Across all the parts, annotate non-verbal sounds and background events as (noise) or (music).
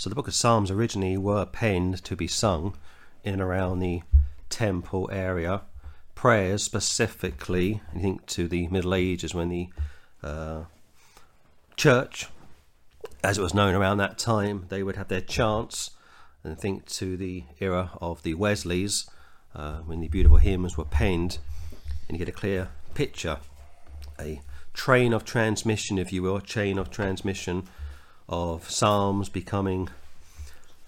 So the book of Psalms originally were penned to be sung in and around the temple area. Prayers specifically, I think to the Middle Ages when the uh, church, as it was known around that time, they would have their chants. And think to the era of the Wesleys, uh, when the beautiful hymns were penned, and you get a clear picture, a train of transmission, if you will, a chain of transmission of psalms becoming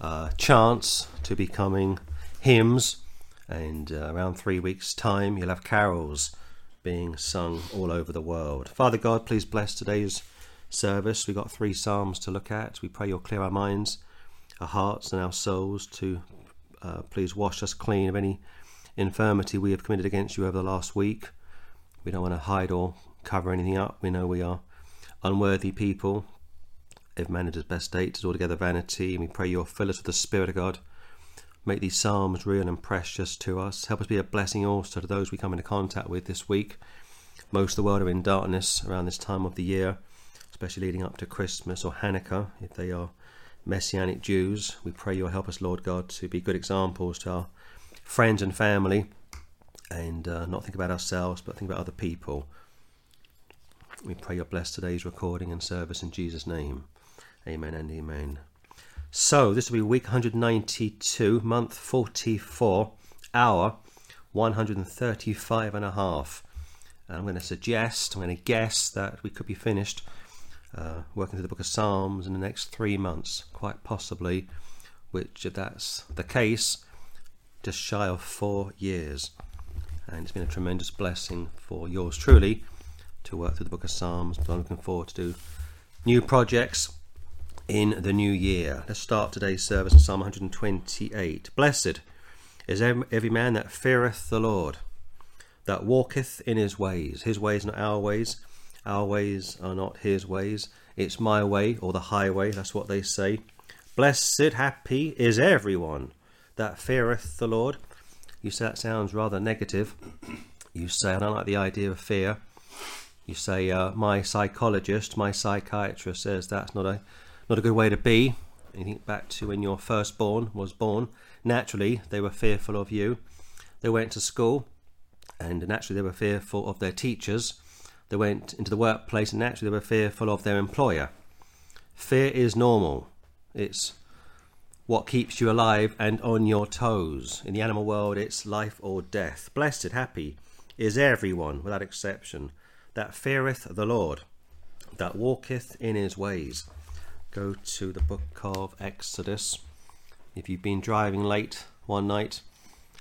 uh, chants to becoming hymns, and uh, around three weeks' time, you'll have carols being sung all over the world. Father God, please bless today's service. We've got three psalms to look at. We pray you'll clear our minds, our hearts, and our souls to uh, please wash us clean of any infirmity we have committed against you over the last week. We don't want to hide or cover anything up. We know we are unworthy people. If man at his best state is altogether vanity, and we pray you'll fill us with the Spirit of God. Make these psalms real and precious to us. Help us be a blessing also to those we come into contact with this week. Most of the world are in darkness around this time of the year, especially leading up to Christmas or Hanukkah, if they are Messianic Jews. We pray you'll help us, Lord God, to be good examples to our friends and family and uh, not think about ourselves but think about other people. We pray you'll bless today's recording and service in Jesus' name. Amen and amen. So, this will be week 192, month 44, hour 135 and a half. And I'm going to suggest, I'm going to guess that we could be finished uh, working through the book of Psalms in the next three months, quite possibly, which, if that's the case, just shy of four years. And it's been a tremendous blessing for yours truly to work through the book of Psalms. I'm looking forward to do new projects in the new year. Let's start today's service in Psalm 128. Blessed is every man that feareth the Lord, that walketh in his ways. His ways, not our ways. Our ways are not his ways. It's my way or the highway. That's what they say. Blessed, happy is everyone that feareth the Lord. You say that sounds rather negative. You say, I don't like the idea of fear. You say, uh, my psychologist, my psychiatrist says that's not a not a good way to be. You think back to when your firstborn was born. Naturally, they were fearful of you. They went to school, and naturally, they were fearful of their teachers. They went into the workplace, and naturally, they were fearful of their employer. Fear is normal. It's what keeps you alive and on your toes. In the animal world, it's life or death. Blessed, happy is everyone, without exception, that feareth the Lord, that walketh in his ways go to the book of Exodus. If you've been driving late one night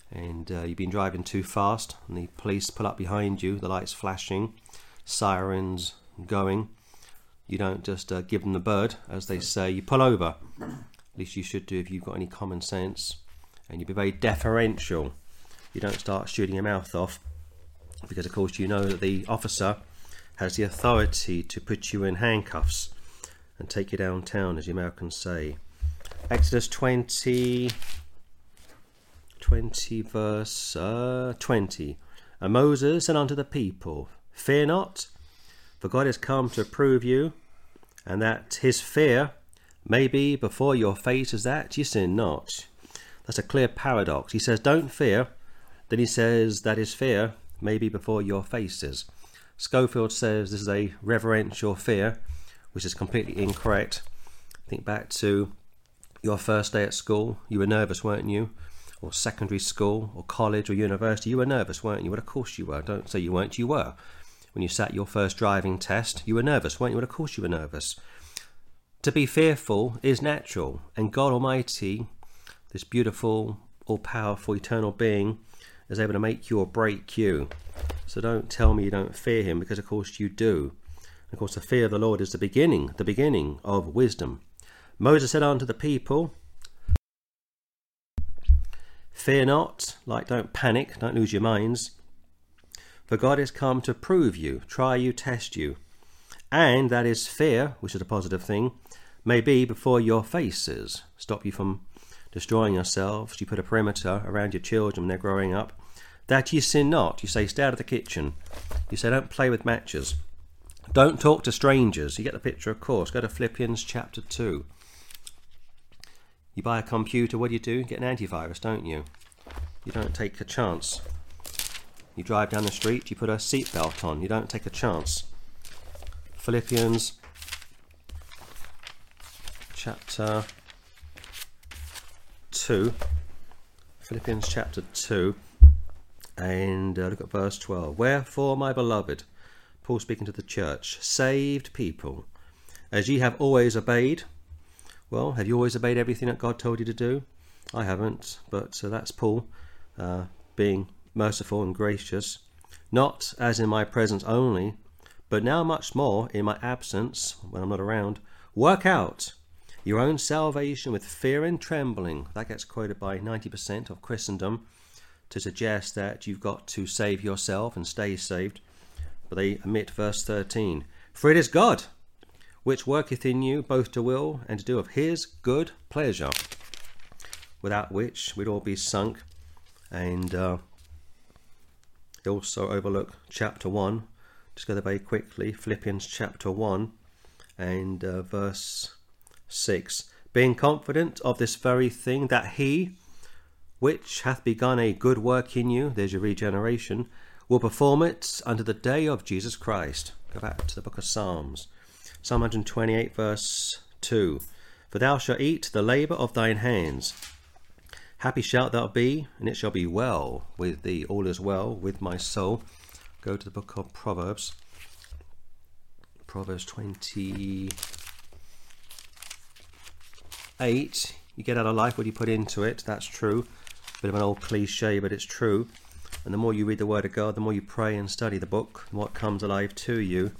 and uh, you've been driving too fast and the police pull up behind you, the lights flashing, sirens going, you don't just uh, give them the bird, as they say, you pull over. At least you should do if you've got any common sense. And you be very deferential. You don't start shooting your mouth off because, of course, you know that the officer has the authority to put you in handcuffs and take you downtown, as the Americans say. Exodus 20, 20 verse uh, 20. And Moses said unto the people, Fear not, for God is come to approve you, and that his fear may be before your faces that ye sin not. That's a clear paradox. He says, Don't fear. Then he says that his fear may be before your faces. Scofield says this is a reverential fear which is completely incorrect. Think back to your first day at school. You were nervous, weren't you? Or secondary school, or college, or university. You were nervous, weren't you? Well, of course you were. Don't say you weren't. You were. When you sat your first driving test, you were nervous, weren't you? Well, of course you were nervous. To be fearful is natural, and God Almighty, this beautiful, all powerful, eternal being, is able to make you or break you. So don't tell me you don't fear Him, because of course you do. Of course, the fear of the Lord is the beginning, the beginning of wisdom. Moses said unto the people, Fear not, like don't panic, don't lose your minds, for God is come to prove you, try you, test you. And that is fear, which is a positive thing, may be before your faces, stop you from destroying yourselves. You put a perimeter around your children when they're growing up. That you sin not. You say, stay out of the kitchen. You say, don't play with matches. Don't talk to strangers. You get the picture, of course. Go to Philippians chapter 2. You buy a computer, what do you do? You get an antivirus, don't you? You don't take a chance. You drive down the street, you put a seatbelt on. You don't take a chance. Philippians chapter 2. Philippians chapter 2. And uh, look at verse 12. Wherefore, my beloved, Paul speaking to the church, saved people, as ye have always obeyed. Well, have you always obeyed everything that God told you to do? I haven't, but uh, that's Paul uh, being merciful and gracious, not as in my presence only, but now much more in my absence, when I'm not around. Work out your own salvation with fear and trembling. That gets quoted by 90% of Christendom to suggest that you've got to save yourself and stay saved. But they omit verse 13 For it is God which worketh in you both to will and to do of his good pleasure, without which we'd all be sunk. And uh, they also overlook chapter 1. Just go there very quickly Philippians chapter 1 and uh, verse 6. Being confident of this very thing, that he which hath begun a good work in you, there's your regeneration, will perform it under the day of Jesus Christ. Go back to the book of Psalms. Psalm 128, verse 2. For thou shalt eat the labour of thine hands. Happy shalt thou be, and it shall be well with thee. All is well with my soul. Go to the book of Proverbs. Proverbs 28. You get out of life what you put into it. That's true. Bit of an old cliche, but it's true. And the more you read the Word of God, the more you pray and study the book, what comes alive to you,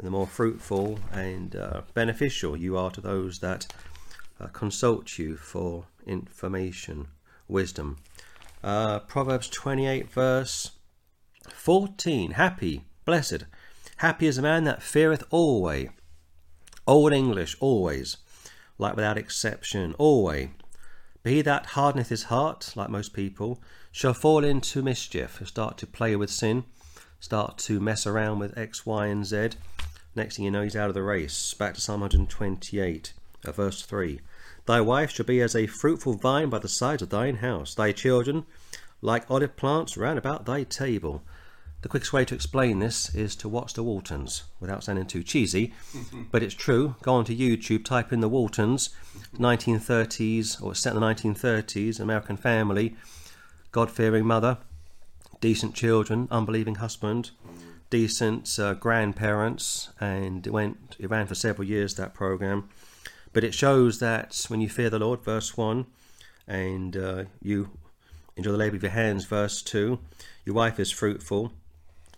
the more fruitful and uh, beneficial you are to those that uh, consult you for information, wisdom. Uh, Proverbs 28, verse 14. Happy, blessed, happy is a man that feareth always. Old English, always, like without exception, always. He that hardeneth his heart, like most people, shall fall into mischief, He'll start to play with sin, start to mess around with X, Y, and Z. Next thing you know, he's out of the race. Back to Psalm 128, uh, verse 3. Thy wife shall be as a fruitful vine by the sides of thine house, thy children like olive plants round about thy table. The quickest way to explain this is to watch the Waltons, without sounding too cheesy, (laughs) but it's true. Go onto YouTube, type in the Waltons, 1930s, or set in the 1930s, American family, God fearing mother, decent children, unbelieving husband, decent uh, grandparents, and it went. It ran for several years that program, but it shows that when you fear the Lord, verse one, and uh, you enjoy the labour of your hands, verse two, your wife is fruitful,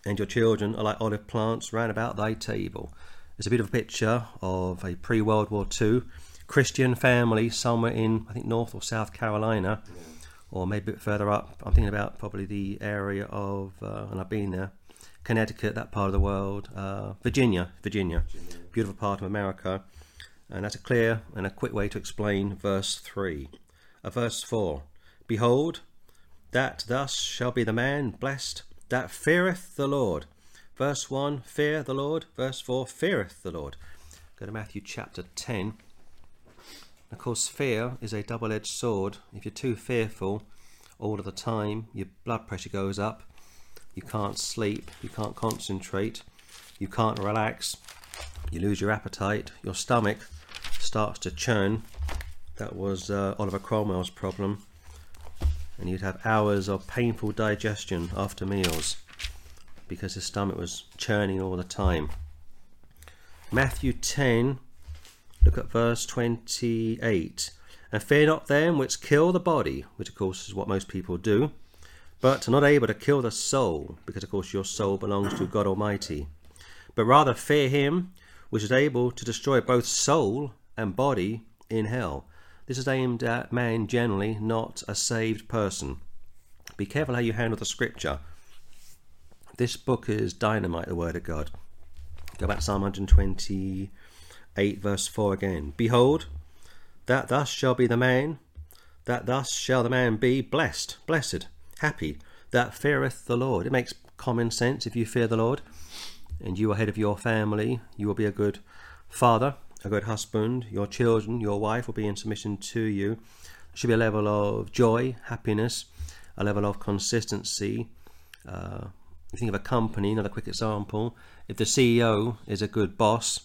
and your children are like olive plants round about thy table. It's a bit of a picture of a pre-World War II Christian family somewhere in I think North or South Carolina. Yeah or maybe a bit further up. I'm thinking about probably the area of, uh, and I've been there, Connecticut, that part of the world, uh, Virginia, Virginia, Virginia, beautiful part of America. And that's a clear and a quick way to explain verse 3. Uh, verse 4 Behold, that thus shall be the man blessed that feareth the Lord. Verse 1, fear the Lord. Verse 4, feareth the Lord. Go to Matthew chapter 10. Of course, fear is a double edged sword. If you're too fearful all of the time, your blood pressure goes up, you can't sleep, you can't concentrate, you can't relax, you lose your appetite, your stomach starts to churn. That was uh, Oliver Cromwell's problem. And you'd have hours of painful digestion after meals because his stomach was churning all the time. Matthew 10 Look at verse 28. And fear not them which kill the body, which of course is what most people do, but are not able to kill the soul, because of course your soul belongs to God Almighty. But rather fear him which is able to destroy both soul and body in hell. This is aimed at man generally, not a saved person. Be careful how you handle the scripture. This book is dynamite, the Word of God. Go back to Psalm 120. 8 verse 4 again. Behold, that thus shall be the man, that thus shall the man be blessed, blessed, happy, that feareth the Lord. It makes common sense if you fear the Lord and you are head of your family, you will be a good father a good husband, your children, your wife will be in submission to you. There should be a level of joy, happiness, a level of consistency. Uh, you think of a company, another quick example. If the CEO is a good boss,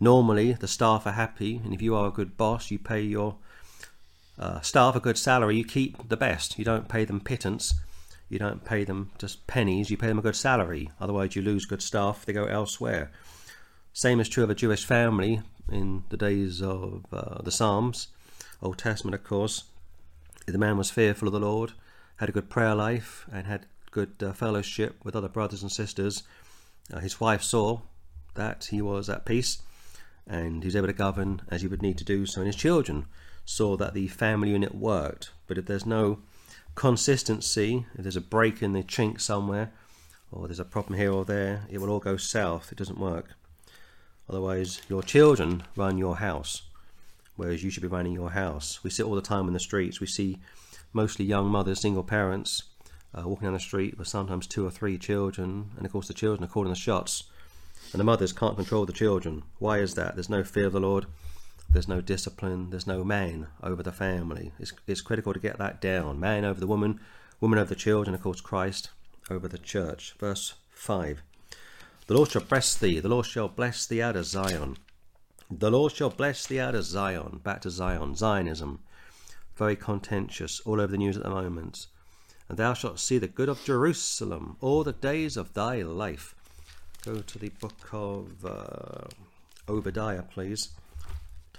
normally the staff are happy, and if you are a good boss, you pay your uh, staff a good salary, you keep the best. You don't pay them pittance, you don't pay them just pennies, you pay them a good salary. Otherwise, you lose good staff, they go elsewhere. Same is true of a Jewish family in the days of uh, the Psalms, Old Testament, of course. The man was fearful of the Lord, had a good prayer life, and had good uh, fellowship with other brothers and sisters. Uh, his wife saw that he was at peace and he was able to govern as he would need to do so, and his children saw that the family unit worked. But if there's no consistency, if there's a break in the chink somewhere, or there's a problem here or there, it will all go south. It doesn't work. Otherwise, your children run your house, whereas you should be running your house. We sit all the time in the streets. We see mostly young mothers, single parents, uh, walking down the street with sometimes two or three children, and of course the children are calling the shots, and the mothers can't control the children. Why is that? There's no fear of the Lord. There's no discipline. There's no man over the family. It's, it's critical to get that down. Man over the woman, woman over the children, of course, Christ over the church. Verse 5. The Lord shall bless thee, the Lord shall bless thee out of Zion. The Lord shall bless thee out of Zion. Back to Zion. Zionism. Very contentious all over the news at the moment. And thou shalt see the good of Jerusalem all the days of thy life. Go to the book of uh, Obadiah, please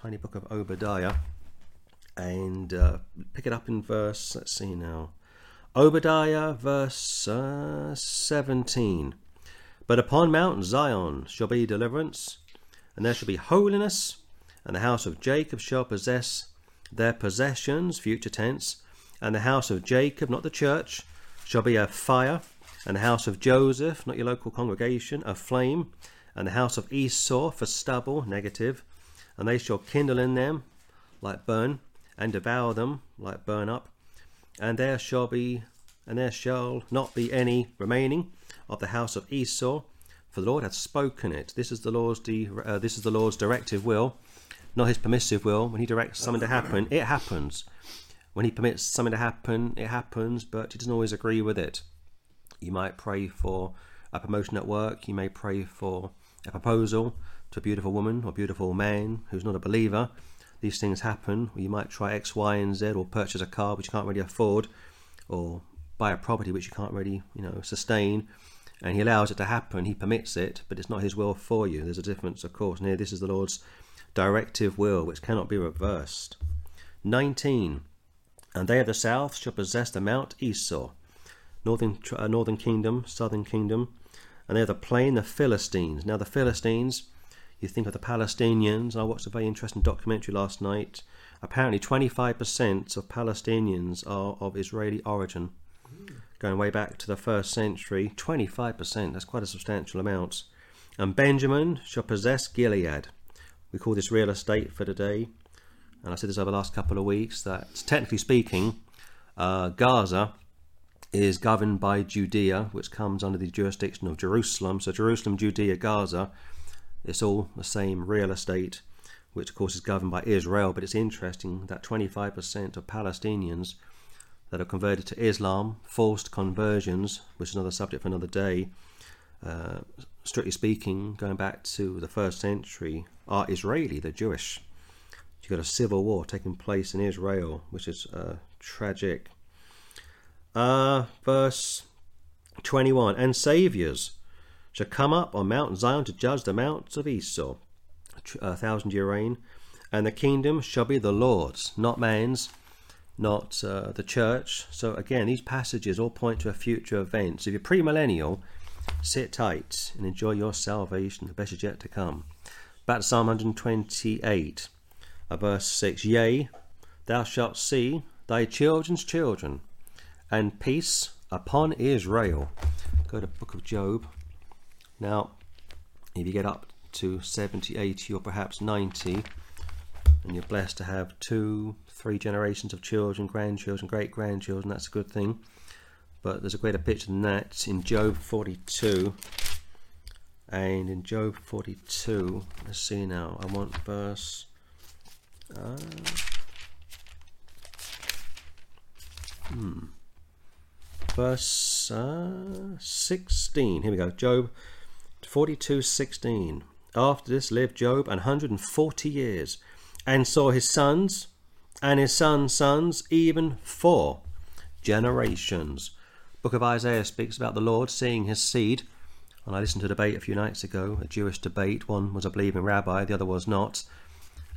tiny book of Obadiah and uh, pick it up in verse, let's see now. Obadiah, verse uh, 17. But upon Mount Zion shall be deliverance, and there shall be holiness, and the house of Jacob shall possess their possessions, future tense, and the house of Jacob, not the church, shall be a fire, and the house of Joseph, not your local congregation, a flame, and the house of Esau for stubble, negative, and they shall kindle in them like burn, and devour them like burn up, and there shall be and there shall not be any remaining of the house of Esau, for the Lord hath spoken it. This is the Lord's de, uh, this is the Lord's directive will, not his permissive will. When he directs something to happen, it happens. When he permits something to happen, it happens, but he doesn't always agree with it. You might pray for a promotion at work. You may pray for a proposal to a beautiful woman or beautiful man who's not a believer. These things happen. you might try X, Y, and Z, or purchase a car which you can't really afford, or buy a property which you can't really, you know, sustain. And he allows it to happen. He permits it, but it's not his will for you. There's a difference, of course. Here, this is the Lord's directive will, which cannot be reversed. 19. And they of the south shall possess the Mount Esau, northern uh, northern kingdom, southern kingdom, and they are the plain, the Philistines. Now the Philistines you think of the Palestinians. I watched a very interesting documentary last night. Apparently, 25% of Palestinians are of Israeli origin. Going way back to the first century, 25%, that's quite a substantial amount. And Benjamin shall possess Gilead. We call this real estate for today. And I said this over the last couple of weeks that, technically speaking, uh, Gaza is governed by Judea, which comes under the jurisdiction of Jerusalem. So, Jerusalem, Judea, Gaza it's all the same real estate, which of course is governed by Israel. But it's interesting that 25% of Palestinians that are converted to Islam, forced conversions, which is another subject for another day, uh, strictly speaking, going back to the first century, are Israeli, they're Jewish. You've got a civil war taking place in Israel, which is uh, tragic. Uh, verse 21 And saviors shall come up on Mount Zion to judge the mounts of Esau, a thousand year reign, and the kingdom shall be the Lord's, not man's, not uh, the church. So again, these passages all point to a future event. So if you're premillennial, sit tight and enjoy your salvation. The best is yet to come. Back to Psalm 128, uh, verse 6. Yea, thou shalt see thy children's children, and peace upon Israel. Go to Book of Job, now, if you get up to 70, 80, or perhaps 90, and you're blessed to have two, three generations of children, grandchildren, great grandchildren, that's a good thing. But there's a greater picture than that in Job 42. And in Job 42, let's see now, I want verse. Uh, hmm. Verse uh, 16. Here we go. Job 42 16. After this lived Job an hundred and forty years, and saw his sons and his sons' sons, even four generations. Book of Isaiah speaks about the Lord seeing his seed. And I listened to a debate a few nights ago, a Jewish debate. One was a believing rabbi, the other was not.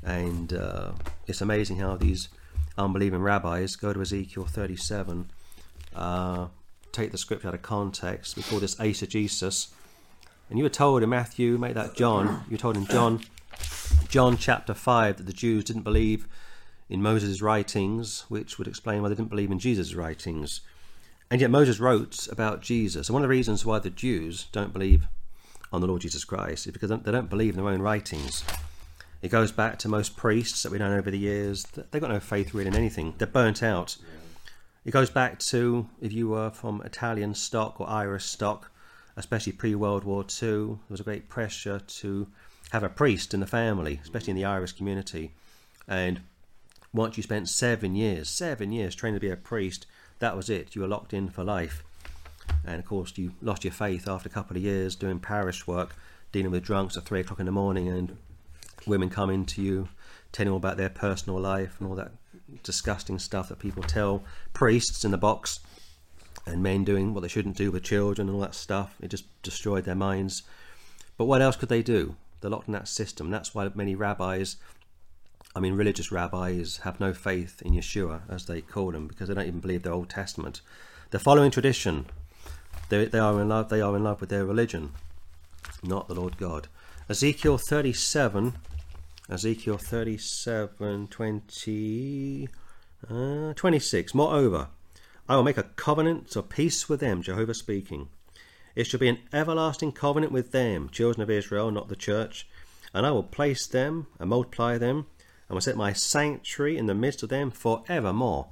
And uh, it's amazing how these unbelieving rabbis go to Ezekiel 37, uh, take the scripture out of context. We call this eisegesis and you were told in Matthew, make that John, you were told in John, John chapter 5 that the Jews didn't believe in Moses' writings, which would explain why they didn't believe in Jesus' writings. And yet Moses wrote about Jesus. And one of the reasons why the Jews don't believe on the Lord Jesus Christ is because they don't believe in their own writings. It goes back to most priests that we know over the years. They've got no faith really in anything. They're burnt out. It goes back to if you were from Italian stock or Irish stock, especially pre World War II, there was a great pressure to have a priest in the family, especially in the Irish community. And once you spent seven years, seven years training to be a priest, that was it. You were locked in for life. And of course, you lost your faith after a couple of years doing parish work, dealing with drunks at three o'clock in the morning, and women coming to you, telling all about their personal life and all that disgusting stuff that people tell priests in the box and men doing what they shouldn't do with children and all that stuff. It just destroyed their minds. But what else could they do? They're locked in that system. That's why many rabbis, I mean religious rabbis, have no faith in Yeshua, as they call him, because they don't even believe the Old Testament. They're following tradition. They, they are in love. They are in love with their religion, not the Lord God. Ezekiel 37, Ezekiel 37, 20, uh, 26. Moreover, I will make a covenant of peace with them, Jehovah speaking. It shall be an everlasting covenant with them, children of Israel, not the church. And I will place them and multiply them, and will set my sanctuary in the midst of them for evermore.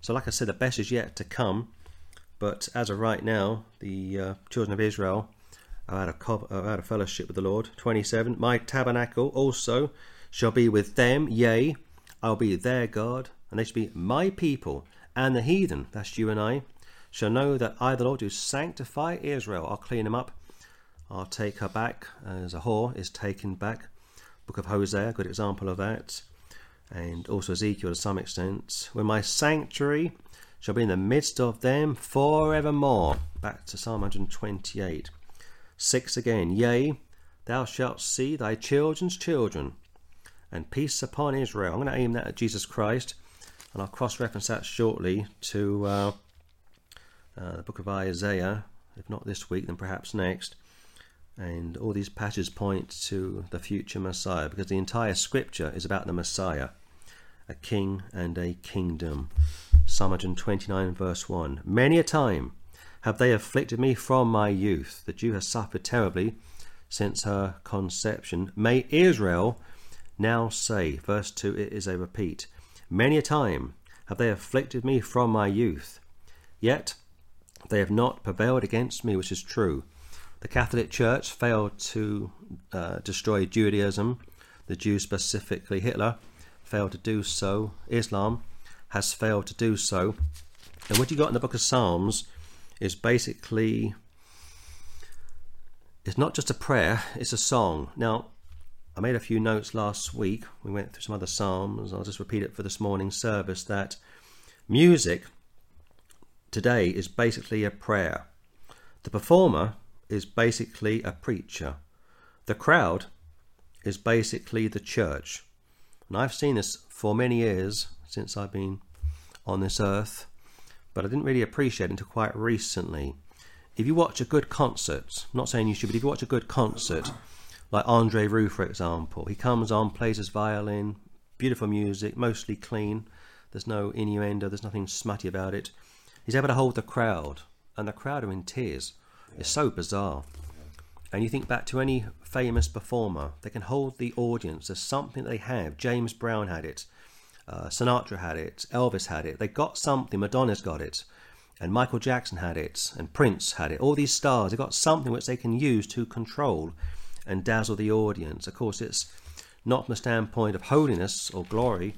So, like I said, the best is yet to come. But as of right now, the uh, children of Israel are out of, co- of fellowship with the Lord. 27. My tabernacle also shall be with them, yea, I'll be their God, and they shall be my people and the heathen, that's you and I, shall know that I, the Lord, do sanctify Israel. I'll clean them up. I'll take her back as a whore is taken back. Book of Hosea, good example of that. And also Ezekiel to some extent. When my sanctuary shall be in the midst of them forevermore. Back to Psalm 128. 6 again. Yea, thou shalt see thy children's children, and peace upon Israel. I'm going to aim that at Jesus Christ and I'll cross-reference that shortly to uh, uh, the book of Isaiah, if not this week, then perhaps next. And all these passages point to the future Messiah because the entire scripture is about the Messiah, a king and a kingdom. Psalm 129, verse 1. Many a time have they afflicted me from my youth. The Jew has suffered terribly since her conception. May Israel now say, verse 2, it is a repeat. Many a time have they afflicted me from my youth, yet they have not prevailed against me, which is true. The Catholic Church failed to uh, destroy Judaism, the Jews specifically, Hitler failed to do so, Islam has failed to do so. And what you got in the book of Psalms is basically it's not just a prayer, it's a song. Now, I made a few notes last week. We went through some other psalms. I'll just repeat it for this morning's service that music today is basically a prayer. The performer is basically a preacher. The crowd is basically the church. And I've seen this for many years since I've been on this earth, but I didn't really appreciate it until quite recently. If you watch a good concert, I'm not saying you should, but if you watch a good concert, like Andre Rieu, for example. He comes on, plays his violin, beautiful music, mostly clean. There's no innuendo, there's nothing smutty about it. He's able to hold the crowd, and the crowd are in tears. Yeah. It's so bizarre. And you think back to any famous performer, they can hold the audience. There's something they have. James Brown had it, uh, Sinatra had it, Elvis had it. They got something. Madonna's got it. and Michael Jackson had it, and Prince had it. All these stars, they've got something which they can use to control and dazzle the audience. Of course, it's not from a standpoint of holiness or glory,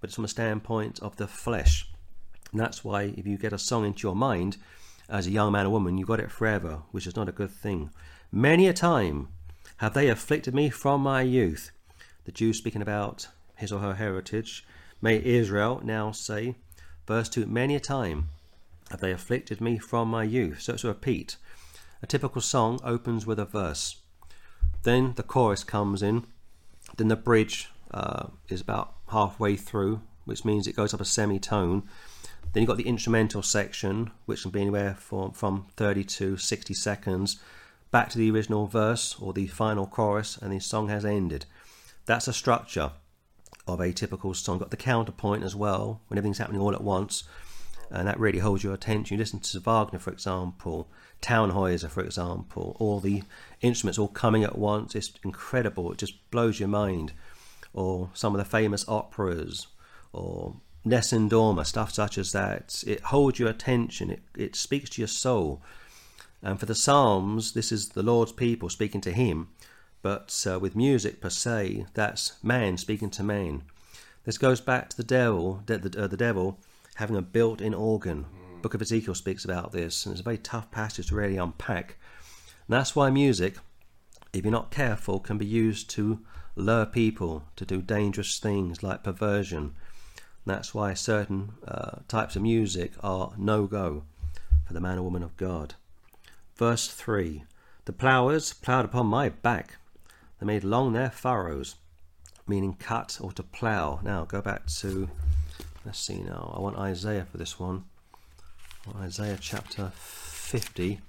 but it's from a standpoint of the flesh. And that's why if you get a song into your mind as a young man or woman, you got it forever, which is not a good thing. Many a time have they afflicted me from my youth. The Jew speaking about his or her heritage. May Israel now say, verse 2 Many a time have they afflicted me from my youth. So it's a repeat. A typical song opens with a verse. Then the chorus comes in. Then the bridge uh, is about halfway through, which means it goes up a semitone. Then you've got the instrumental section, which can be anywhere from, from 30 to 60 seconds, back to the original verse or the final chorus, and the song has ended. That's a structure of a typical song. Got the counterpoint as well, when everything's happening all at once and that really holds your attention. You listen to Wagner, for example, Tannhäuser, for example, all the instruments all coming at once. It's incredible. It just blows your mind. Or some of the famous operas, or Nessun Dorma, stuff such as that. It holds your attention. It, it speaks to your soul. And for the Psalms, this is the Lord's people speaking to Him. But uh, with music per se, that's man speaking to man. This goes back to the devil. The, uh, the devil having a built in organ. Book of Ezekiel speaks about this, and it's a very tough passage to really unpack. And that's why music, if you're not careful, can be used to lure people to do dangerous things like perversion. And that's why certain uh, types of music are no go for the man or woman of God. Verse 3 The ploughers ploughed upon my back, they made long their furrows, meaning cut or to plough. Now go back to Let's see now. I want Isaiah for this one. Isaiah chapter 50.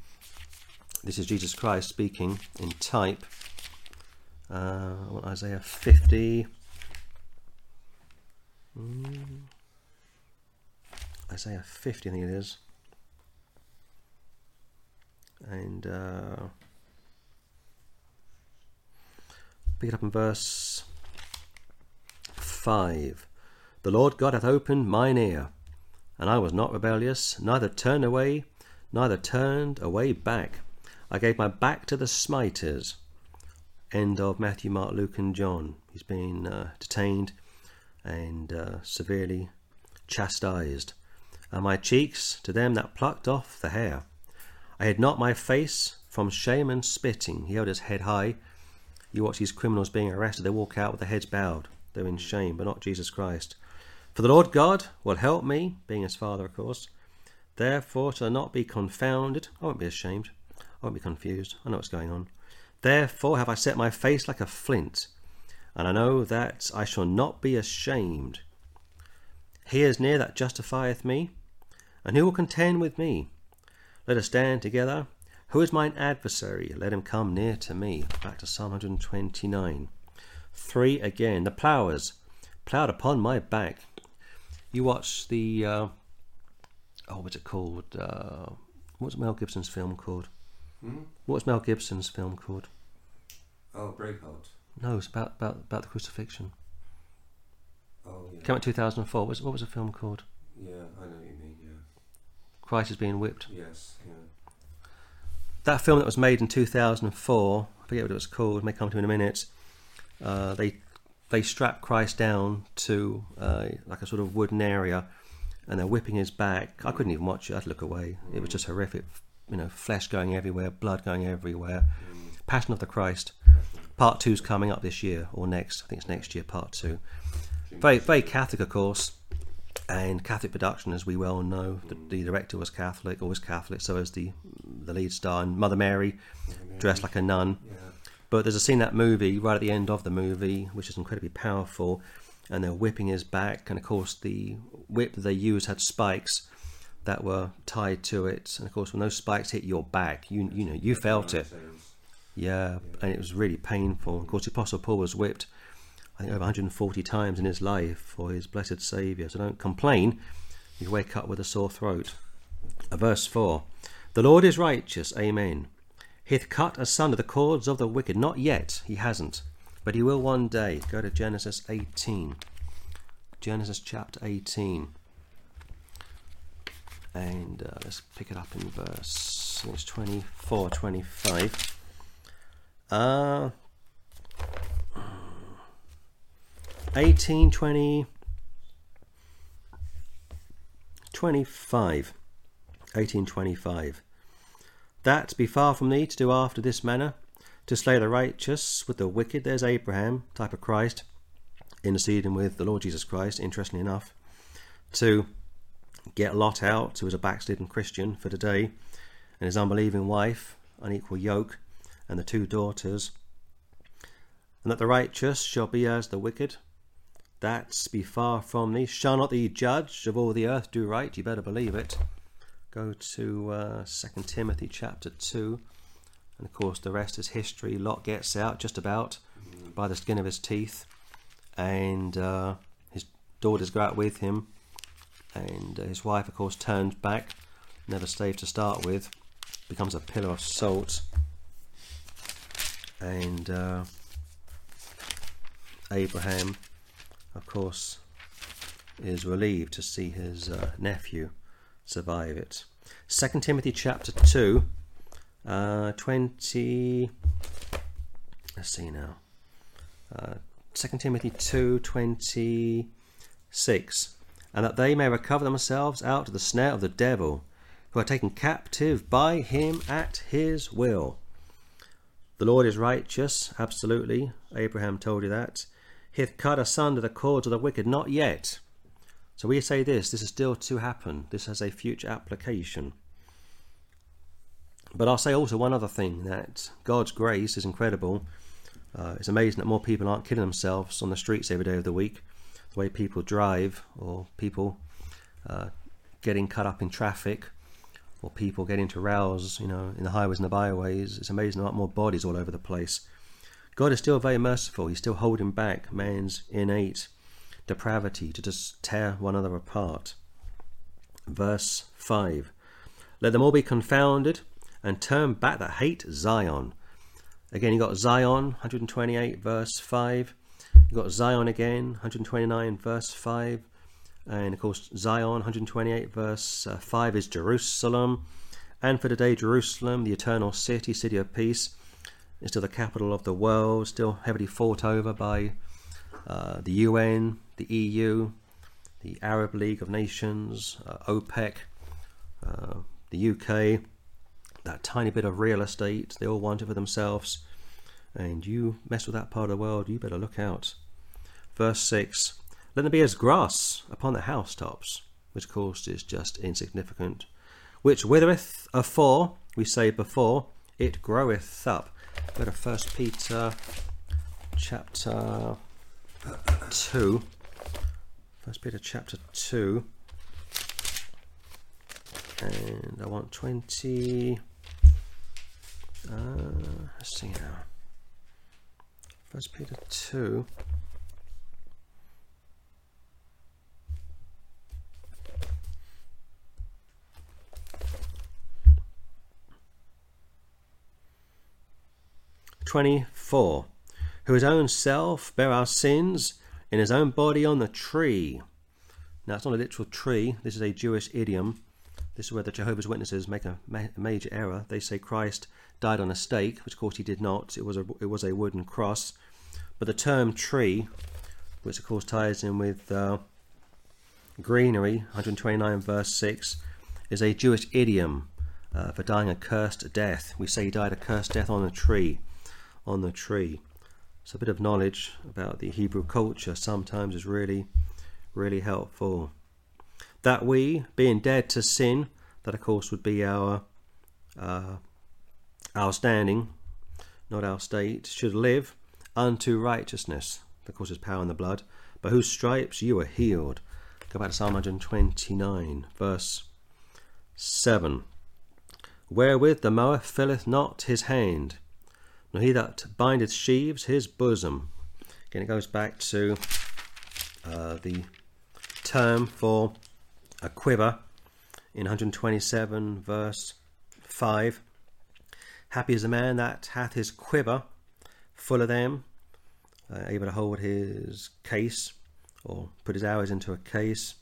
This is Jesus Christ speaking in type. Uh, I want Isaiah 50. Mm. Isaiah 50, I think it is. And uh, pick it up in verse 5. The Lord God hath opened mine ear, and I was not rebellious, neither turned away, neither turned away back. I gave my back to the smiters. End of Matthew, Mark, Luke, and John. He's been uh, detained and uh, severely chastised. And my cheeks to them that plucked off the hair. I hid not my face from shame and spitting. He held his head high. You watch these criminals being arrested, they walk out with their heads bowed. They're in shame, but not Jesus Christ. For the Lord God will help me, being his Father, of course. Therefore shall I not be confounded. I won't be ashamed. I won't be confused. I know what's going on. Therefore have I set my face like a flint, and I know that I shall not be ashamed. He is near that justifieth me, and who will contend with me? Let us stand together. Who is mine adversary? Let him come near to me. Back to Psalm 129. 3 again. The ploughers ploughed upon my back you watch the uh, oh, what's it called? Uh, what's Mel Gibson's film called? Hmm? What's Mel Gibson's film called? Oh, Braveheart. No, it's about about about the crucifixion. Oh yeah. Came out two thousand and four. What was, what was the film called? Yeah, I know what you mean. Yeah. Christ is being whipped. Yes. Yeah. That film that was made in two thousand and four. I forget what it was called. May come to in a minute. Uh, they they strap Christ down to uh, like a sort of wooden area, and they're whipping his back. I couldn't even watch it. I'd look away. It was just horrific. You know, flesh going everywhere, blood going everywhere. Passion of the Christ. Part two's coming up this year or next. I think it's next year. Part two. Very, very Catholic, of course, and Catholic production, as we well know. The, the director was Catholic, always Catholic. So is the the lead star, and Mother Mary, dressed like a nun. Yeah. But there's a scene in that movie, right at the end of the movie, which is incredibly powerful, and they're whipping his back, and of course the whip that they used had spikes that were tied to it, and of course when those spikes hit your back, you you know you felt it, yeah, and it was really painful. Of course, the Apostle Paul was whipped, I think over 140 times in his life for his blessed Saviour. So don't complain. You wake up with a sore throat. Verse four: The Lord is righteous. Amen. Hath cut asunder the cords of the wicked. Not yet, he hasn't, but he will one day. Go to Genesis 18. Genesis chapter 18. and uh, let's pick it up in verse it's 24 25 uh 18 20 25 1825 that be far from thee to do after this manner to slay the righteous with the wicked there's abraham type of christ interceding with the lord jesus christ interestingly enough to get lot out who was a backslidden christian for today and his unbelieving wife unequal yoke and the two daughters and that the righteous shall be as the wicked that be far from thee. Shall not the judge of all the earth do right? You better believe it. Go to uh, 2 Timothy chapter 2. And of course, the rest is history. Lot gets out just about by the skin of his teeth. And uh, his daughters go out with him. And uh, his wife, of course, turns back. Never stayed to start with. Becomes a pillar of salt. And uh, Abraham of course, is relieved to see his uh, nephew survive it. Second Timothy chapter 2, uh, 20. Let's see now. Uh, 2 Timothy 2 26. And that they may recover themselves out of the snare of the devil, who are taken captive by him at his will. The Lord is righteous, absolutely. Abraham told you that He hath cut asunder the cords of the wicked, not yet. So we say this, this is still to happen. This has a future application. But I'll say also one other thing that God's grace is incredible. Uh, it's amazing that more people aren't killing themselves on the streets every day of the week. The way people drive, or people uh, getting cut up in traffic, or people getting into rows, you know, in the highways and the byways. It's amazing a lot more bodies all over the place. God is still very merciful. He's still holding back man's innate depravity to just tear one another apart. Verse 5 Let them all be confounded and turn back that hate Zion. Again, you got Zion, 128, verse 5. You got Zion again, 129, verse 5. And of course, Zion, 128, verse uh, 5 is Jerusalem. And for today, Jerusalem, the eternal city, city of peace is still the capital of the world, still heavily fought over by uh, the UN, the EU, the Arab League of Nations, uh, OPEC, uh, the UK, that tiny bit of real estate they all want it for themselves. And you mess with that part of the world, you better look out. Verse 6 Let them be as grass upon the housetops, which of course is just insignificant, which withereth afore, we say before, it groweth up. Go to First Peter chapter two. First Peter chapter two, and I want twenty. Uh, let's see now. First Peter two. 24. Who his own self bare our sins in his own body on the tree. Now, it's not a literal tree, this is a Jewish idiom. This is where the Jehovah's Witnesses make a, ma- major error. They say Christ died on a stake, which of course he did not. It was a, it was a wooden cross. But the term tree, which of course ties in with uh, greenery, 129 verse 6, is a Jewish idiom uh, for dying a cursed death. We say he died a cursed death on a tree on the tree. So a bit of knowledge about the Hebrew culture sometimes is really, really helpful. That we, being dead to sin, that of course would be our uh, our standing, not our state, should live unto righteousness. Of course, there's power in the blood. By whose stripes you are healed. Go back to Psalm 129, verse 7. Wherewith the mower filleth not his hand, he that bindeth sheaves his bosom. Again, it goes back to uh, the term for a quiver in 127, verse 5. Happy is the man that hath his quiver full of them, uh, able to hold his case or put his arrows into a case.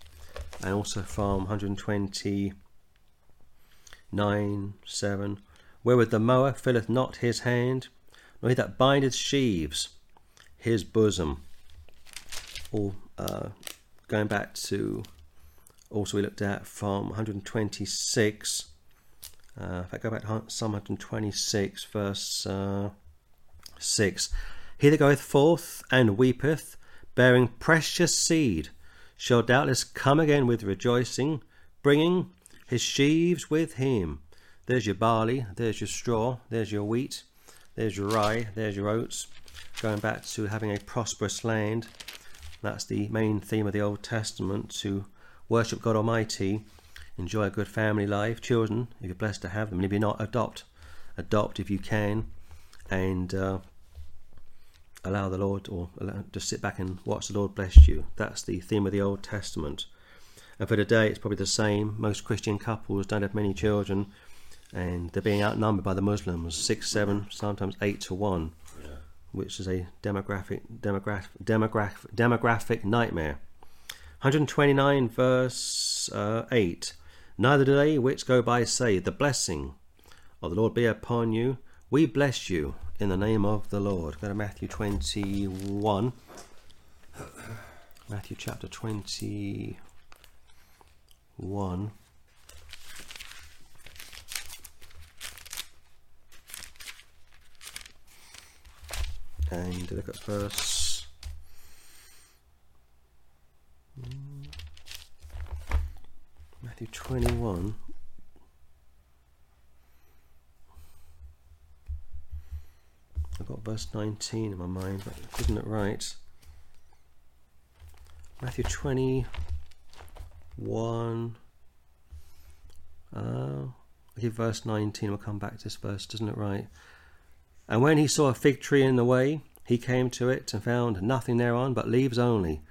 And also from 129 7. Wherewith the mower filleth not his hand, he that bindeth sheaves his bosom. All uh, going back to also we looked at from 126. Uh, if I go back to Psalm 126, verse uh, 6. He that goeth forth and weepeth, bearing precious seed, shall doubtless come again with rejoicing, bringing his sheaves with him. There's your barley, there's your straw, there's your wheat, there's your rye, there's your oats. Going back to having a prosperous land. That's the main theme of the Old Testament to worship God Almighty, enjoy a good family life, children, if you're blessed to have them, and if you're not, adopt. Adopt if you can, and uh, allow the Lord, or allow, just sit back and watch the Lord bless you. That's the theme of the Old Testament. And for today, it's probably the same. Most Christian couples don't have many children, and they're being outnumbered by the Muslims six, seven, sometimes eight to one, Yeah. which is a demographic, demographic, demographic, demographic nightmare. 129 verse uh, 8 Neither do they which go by say, The blessing of the Lord be upon you. We bless you in the name of the Lord. Go to Matthew 21. Matthew chapter 21. And look at verse. Matthew 21. I've got verse 19 in my mind, but isn't it right? Matthew 21. Uh, I'll verse 19. We'll come back to this verse, doesn't it right? And when he saw a fig tree in the way, he came to it and found nothing thereon but leaves only,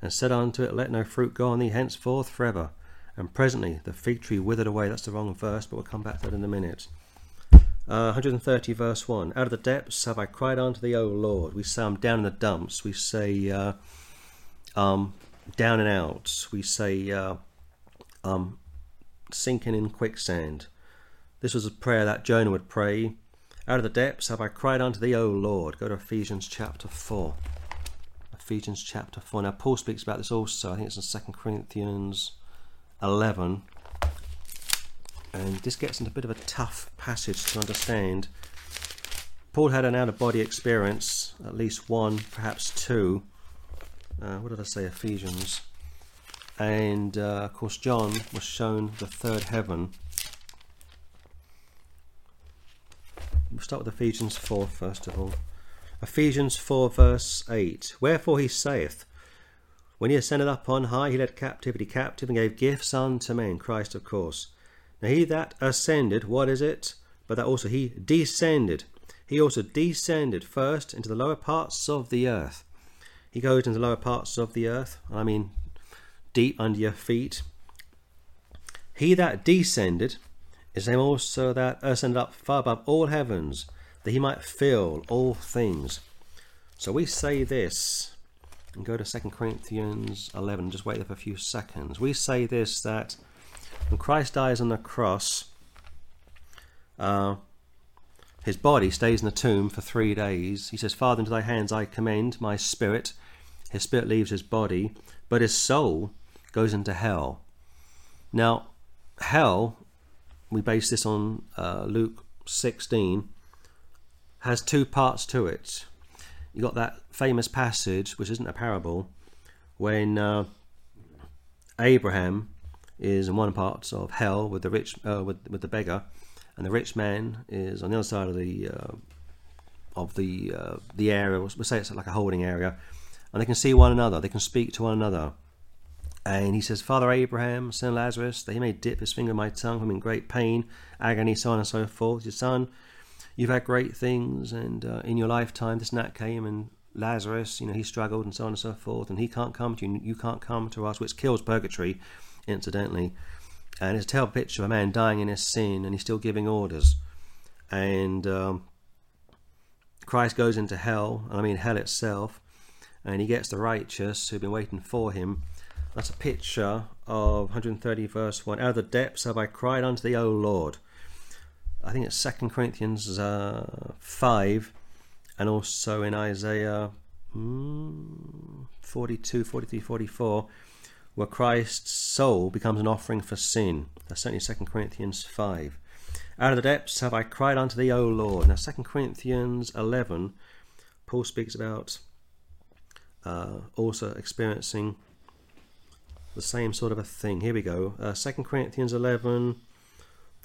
and said unto it, Let no fruit go on thee henceforth forever. And presently the fig tree withered away. That's the wrong verse, but we'll come back to that in a minute. Uh, 130 verse 1 Out of the depths have I cried unto thee, O Lord. We say, I'm down in the dumps. We say, uh, um, down and out. We say, uh, um, sinking in quicksand. This was a prayer that Jonah would pray. Out of the depths have I cried unto thee, O Lord. Go to Ephesians chapter 4. Ephesians chapter 4. Now, Paul speaks about this also. I think it's in 2 Corinthians 11. And this gets into a bit of a tough passage to understand. Paul had an out of body experience, at least one, perhaps two. Uh, what did I say? Ephesians. And uh, of course, John was shown the third heaven. We'll start with Ephesians 4 first of all. Ephesians 4, verse 8. Wherefore he saith, When he ascended up on high, he led captivity captive and gave gifts unto men. Christ, of course. Now he that ascended, what is it? But that also he descended. He also descended first into the lower parts of the earth. He goes into the lower parts of the earth, I mean deep under your feet. He that descended is him also that ascended up far above all heavens, that he might fill all things. So we say this, and go to 2 Corinthians 11, just wait there for a few seconds. We say this that when Christ dies on the cross, uh, his body stays in the tomb for three days. He says, Father, into thy hands I commend my spirit. His spirit leaves his body, but his soul goes into hell. Now, hell, we base this on uh, Luke 16, has two parts to it. You got that famous passage, which isn't a parable, when uh, Abraham is in one part of hell with the rich, uh, with with the beggar, and the rich man is on the other side of the uh, of the uh, the area. We'll say it's like a holding area, and they can see one another. They can speak to one another. And he says, Father Abraham, son Lazarus, that he may dip his finger in my tongue, I'm in great pain, agony, so on and so forth. Your son, you've had great things, and uh, in your lifetime, this that came, and Lazarus, you know, he struggled, and so on and so forth, and he can't come to you, you can't come to us, which kills purgatory, incidentally. And it's a terrible picture of a man dying in his sin, and he's still giving orders. And um, Christ goes into hell, and I mean hell itself, and he gets the righteous who've been waiting for him That's a picture of 130 verse 1. Out of the depths have I cried unto thee, O Lord. I think it's 2 Corinthians uh, 5 and also in Isaiah mm, 42, 43, 44 where Christ's soul becomes an offering for sin. That's certainly 2 Corinthians 5. Out of the depths have I cried unto thee, O Lord. Now 2 Corinthians 11, Paul speaks about uh, also experiencing the same sort of a thing. Here we go. Uh, 2 Corinthians 11,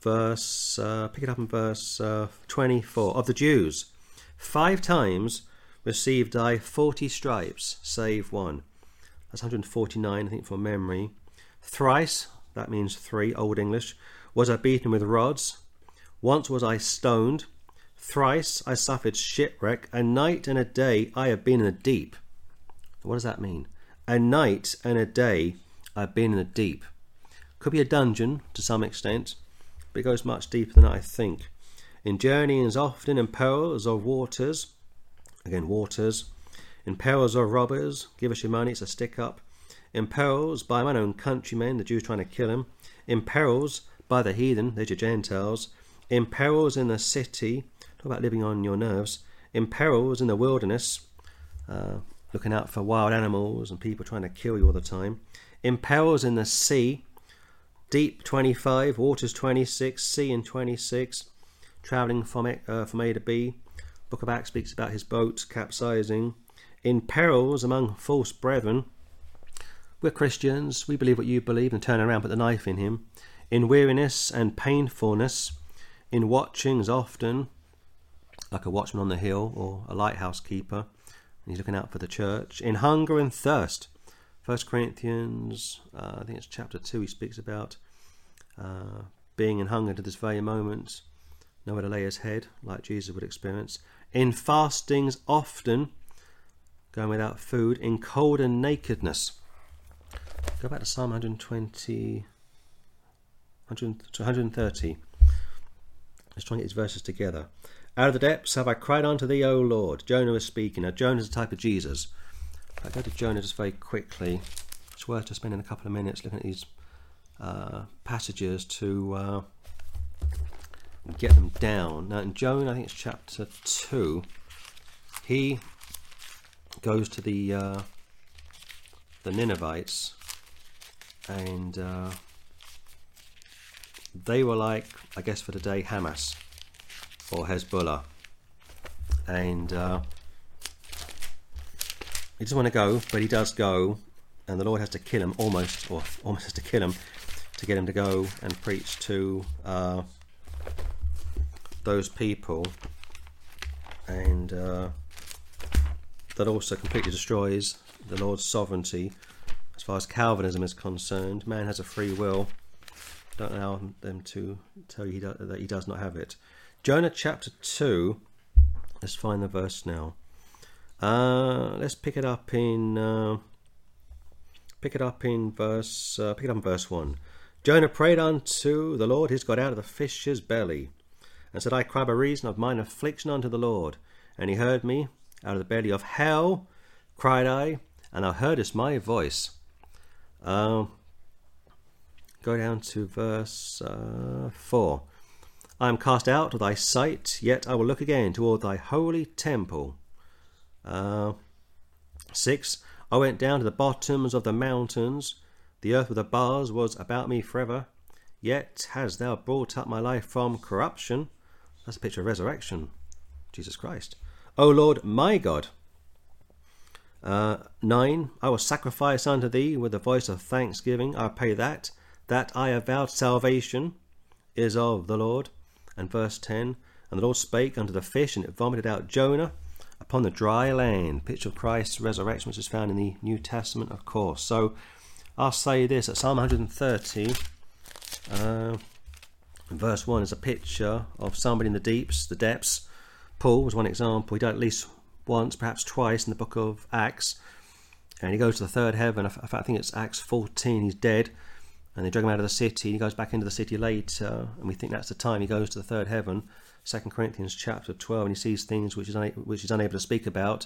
verse, uh, pick it up in verse uh, 24. Of the Jews, five times received I 40 stripes, save one. That's 149, I think, from memory. Thrice, that means three, Old English, was I beaten with rods. Once was I stoned. Thrice I suffered shipwreck. A night and a day I have been in the deep. What does that mean? A night and a day I've been in the deep. Could be a dungeon to some extent, but it goes much deeper than I think. In journeyings often in perils of waters, again waters, in perils of robbers, give us your money, it's a stick up. In perils by mine own countrymen, the Jews trying to kill him. In perils by the heathen, there's your Gentiles. In perils in the city, talk about living on your nerves. In perils in the wilderness, uh, looking out for wild animals and people trying to kill you all the time in perils in the sea, deep 25, waters 26, sea in 26, travelling from, it, uh, from A to B. Book of Acts speaks about his boat capsizing. In perils among false brethren, we're Christians, we believe what you believe, and turn around, put the knife in him. In weariness and painfulness, in watchings often, like a watchman on the hill or a lighthouse keeper, and he's looking out for the church. In hunger and thirst, First Corinthians, uh, I think it's chapter two. He speaks about uh, being in hunger to this very moment, nowhere to lay his head, like Jesus would experience. In fastings, often going without food. In cold and nakedness. Go back to Psalm 120, 130. Let's try and get these verses together. Out of the depths have I cried unto thee, O Lord. Jonah is speaking. Now, Jonah is a type of Jesus. I go to Jonah just very quickly. It's worth just spending a couple of minutes looking at these uh, passages to uh, get them down. Now, in Jonah, I think it's chapter 2, he goes to the uh, the Ninevites and uh, they were like, I guess for today, Hamas or Hezbollah. And uh, he doesn't want to go, but he does go, and the Lord has to kill him almost, or almost has to kill him to get him to go and preach to uh, those people, and uh, that also completely destroys the Lord's sovereignty as far as Calvinism is concerned. Man has a free will. Don't allow them to tell you that he does not have it. Jonah chapter 2, let's find the verse now. Uh, let's pick it up in uh, pick it up in verse uh, pick it up in verse one. Jonah prayed unto the Lord his God out of the fish's belly, and said, I cry by reason of mine affliction unto the Lord. And he heard me out of the belly of hell, cried I, and thou heardest my voice. Uh, go down to verse uh, four. I am cast out of thy sight, yet I will look again toward thy holy temple. Uh, six, I went down to the bottoms of the mountains. The earth with the bars was about me forever. Yet hast thou brought up my life from corruption. That's a picture of resurrection. Jesus Christ. O Lord, my God. Uh, nine, I will sacrifice unto thee with the voice of thanksgiving. I pay that, that I have vowed salvation is of the Lord. And verse 10, and the Lord spake unto the fish, and it vomited out Jonah upon the dry land. Picture of Christ's resurrection, which is found in the New Testament, of course. So I'll say this at Psalm 130, uh, verse 1 is a picture of somebody in the deeps, the depths. Paul was one example. He died at least once, perhaps twice in the book of Acts. And he goes to the third heaven. I think it's Acts 14. He's dead. And they drag him out of the city. He goes back into the city later. And we think that's the time he goes to the third heaven. Second Corinthians chapter 12, and he sees things which he's, una- which he's unable to speak about.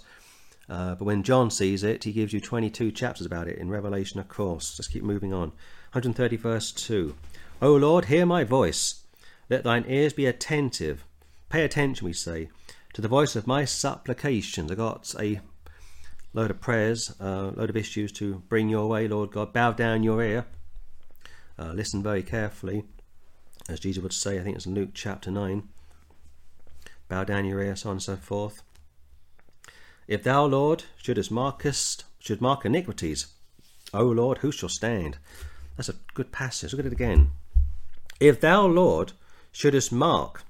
Uh, but when John sees it, he gives you 22 chapters about it in Revelation, of course. Let's keep moving on. 130 verse 2. O Lord, hear my voice. Let thine ears be attentive. Pay attention, we say, to the voice of my supplications. I got a load of prayers, a uh, load of issues to bring your way, Lord God. Bow down your ear. Uh, listen very carefully. As Jesus would say, I think it's in Luke chapter 9. Bow down your ear, so on and so forth. If thou, Lord, shouldest markest, should mark iniquities, O Lord, who shall stand? That's a good passage. Look at it again. If thou, Lord, shouldest mark,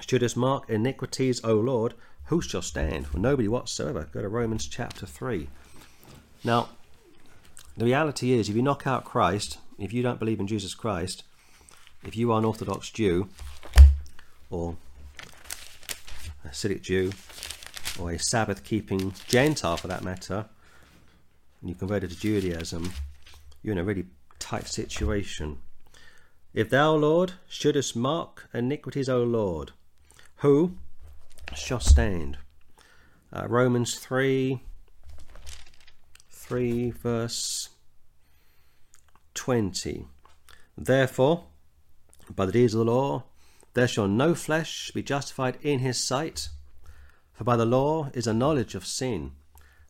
shouldest mark iniquities, O Lord, who shall stand? Well, nobody whatsoever. Go to Romans chapter 3. Now, the reality is, if you knock out Christ, if you don't believe in Jesus Christ, if you are an Orthodox Jew, or Hasidic Jew, or a Sabbath keeping Gentile for that matter, and you converted to Judaism, you're in a really tight situation. If thou, Lord, shouldest mark iniquities, O Lord, who shall stand? Uh, Romans 3 3 verse 20. Therefore, by the deeds of the law, there shall no flesh be justified in his sight, for by the law is a knowledge of sin.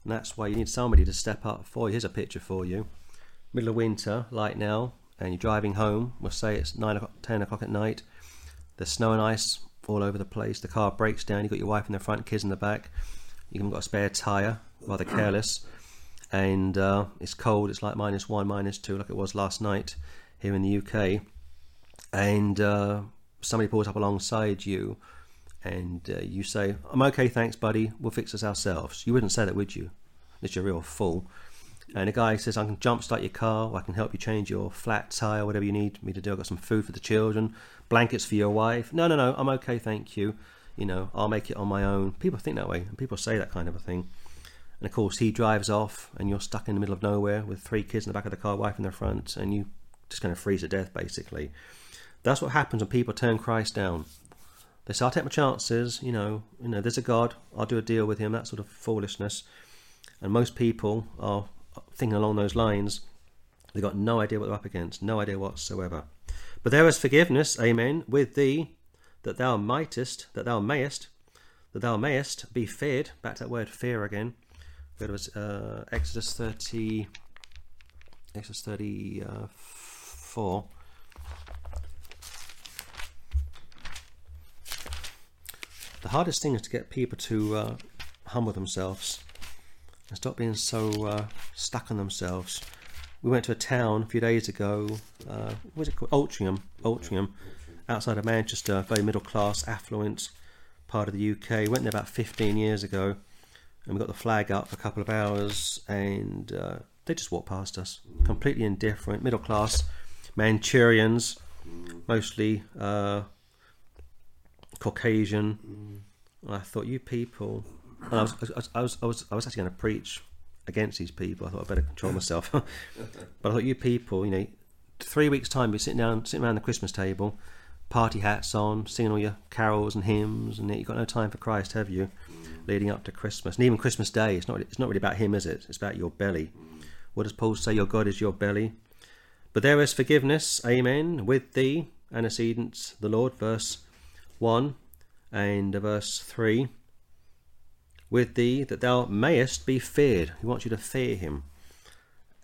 And that's why you need somebody to step up for you. Here's a picture for you. Middle of winter, like now, and you're driving home. We'll say it's 9 o'clock, 10 o'clock at night. There's snow and ice all over the place. The car breaks down. You've got your wife in the front, kids in the back. You haven't got a spare tyre, rather (clears throat) careless. And uh, it's cold. It's like minus one, minus two, like it was last night here in the UK. And uh, somebody pulls up alongside you and uh, you say, I'm okay, thanks, buddy, we'll fix this ourselves. You wouldn't say that, would you? Unless you're a real fool. And a guy says, I can jumpstart your car, I can help you change your flat tire, whatever you need me to do. I've got some food for the children, blankets for your wife. No, no, no, I'm okay, thank you. You know, I'll make it on my own. People think that way, and people say that kind of a thing. And of course, he drives off, and you're stuck in the middle of nowhere with three kids in the back of the car, wife in the front, and you just kind of freeze to death, basically. That's what happens when people turn Christ down. They say, I'll take my chances, you know, you know, there's a God, I'll do a deal with him, that sort of foolishness. And most people are thinking along those lines. They've got no idea what they're up against, no idea whatsoever. But there is forgiveness, amen, with thee, that thou mightest, that thou mayest, that thou mayest be feared. Back to that word fear again. Go to uh, Exodus 30, Exodus 34. The hardest thing is to get people to uh, humble themselves and stop being so uh, stuck on themselves. We went to a town a few days ago. Uh, was it called? Altrincham. Altrincham, outside of Manchester, very middle class, affluent part of the UK. Went there about 15 years ago, and we got the flag up for a couple of hours, and uh, they just walked past us, completely indifferent, middle class, Mancunians, mostly uh, Caucasian. And I thought, you people. And I was, I was, I was, I was, I was actually going to preach against these people. I thought I'd better control myself. (laughs) but I thought, you people, you know, three weeks' time, we're sitting down, sitting around the Christmas table, party hats on, singing all your carols and hymns, and you've got no time for Christ, have you? Leading up to Christmas, and even Christmas Day, it's not, it's not really about Him, is it? It's about your belly. What does Paul say? Your God is your belly. But there is forgiveness, amen, with thee, antecedents, the Lord, verse 1 and verse 3 with thee that thou mayest be feared. He wants you to fear him.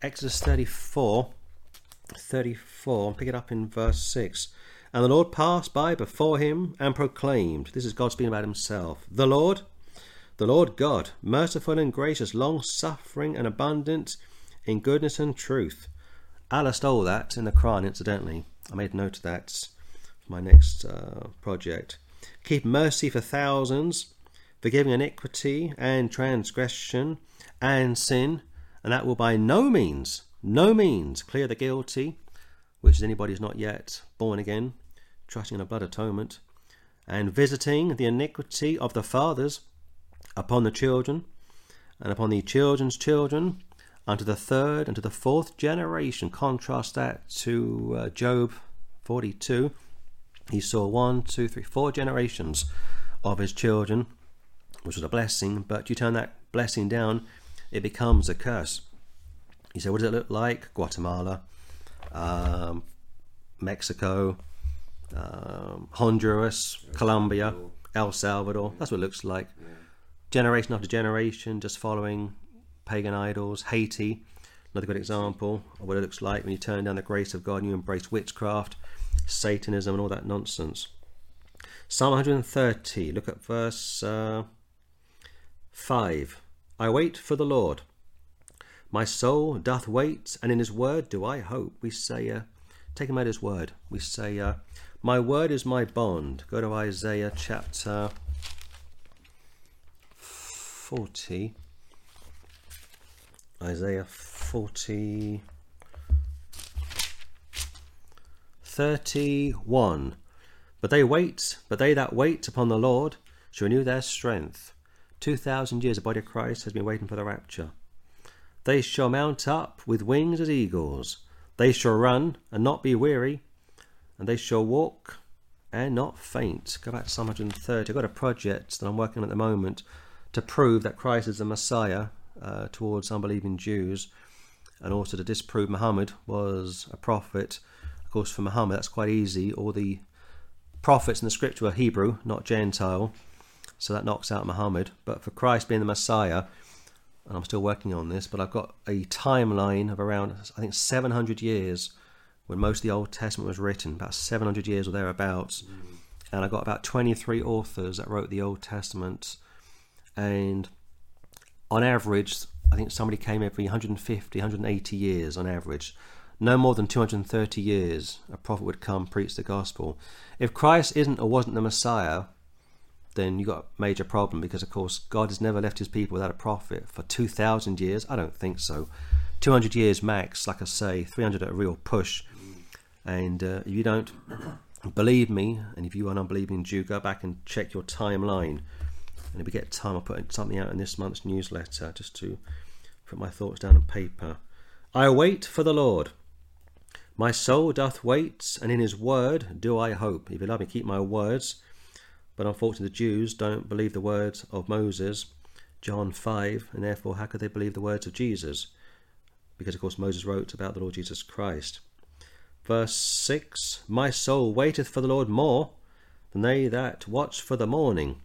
Exodus 34 34, pick it up in verse 6. And the Lord passed by before him and proclaimed, This is God speaking about himself. The Lord, the Lord God, merciful and gracious, long suffering and abundant in goodness and truth. Allah stole that in the Quran, incidentally. I made note of that my next uh, project. Keep mercy for thousands, forgiving iniquity and transgression and sin, and that will by no means, no means clear the guilty, which is anybody who's not yet born again, trusting in a blood atonement, and visiting the iniquity of the fathers upon the children, and upon the children's children, unto the third and to the fourth generation. Contrast that to uh, Job 42. He saw one, two, three, four generations of his children which was a blessing, but you turn that blessing down, it becomes a curse. You say, what does it look like? Guatemala, um, Mexico, um, Honduras, Colombia, El Salvador. That's what it looks like. Generation after generation, just following pagan idols. Haiti, another good example of what it looks like when you turn down the grace of God and you embrace witchcraft, Satanism, and all that nonsense. Psalm 130, look at verse uh, 5. I wait for the Lord. My soul doth wait, and in his word do I hope. We say, uh, take him at his word. We say, uh, My word is my bond. Go to Isaiah chapter 40. Isaiah 40. 31. But they wait, but they that wait upon the Lord shall renew their strength. Two thousand years the body of Christ has been waiting for the rapture. They shall mount up with wings as eagles. They shall run and not be weary, and they shall walk and not faint. Go back to Psalm 130. I've got a project that I'm working on at the moment to prove that Christ is the Messiah uh, towards unbelieving Jews, and also to disprove Muhammad was a prophet. Course, for Muhammad, that's quite easy. All the prophets in the scripture were Hebrew, not Gentile, so that knocks out Muhammad. But for Christ being the Messiah, and I'm still working on this, but I've got a timeline of around, I think, 700 years when most of the Old Testament was written, about 700 years or thereabouts. Mm. And I've got about 23 authors that wrote the Old Testament. And on average, I think somebody came every 150, 180 years on average. No more than 230 years, a prophet would come preach the gospel. If Christ isn't or wasn't the Messiah, then you've got a major problem because, of course, God has never left his people without a prophet for 2,000 years. I don't think so. 200 years max, like I say, 300 at a real push. And uh, if you don't believe me, and if you are an unbelieving Jew, go back and check your timeline. And if we get time, I'll put something out in this month's newsletter just to put my thoughts down on paper. I wait for the Lord. My soul doth wait, and in his word do I hope. If you love me, keep my words but unfortunately, the Jews don't believe the words of Moses, John 5, and therefore, how could they believe the words of Jesus? Because, of course, Moses wrote about the Lord Jesus Christ. Verse 6 My soul waiteth for the Lord more than they that watch for the morning.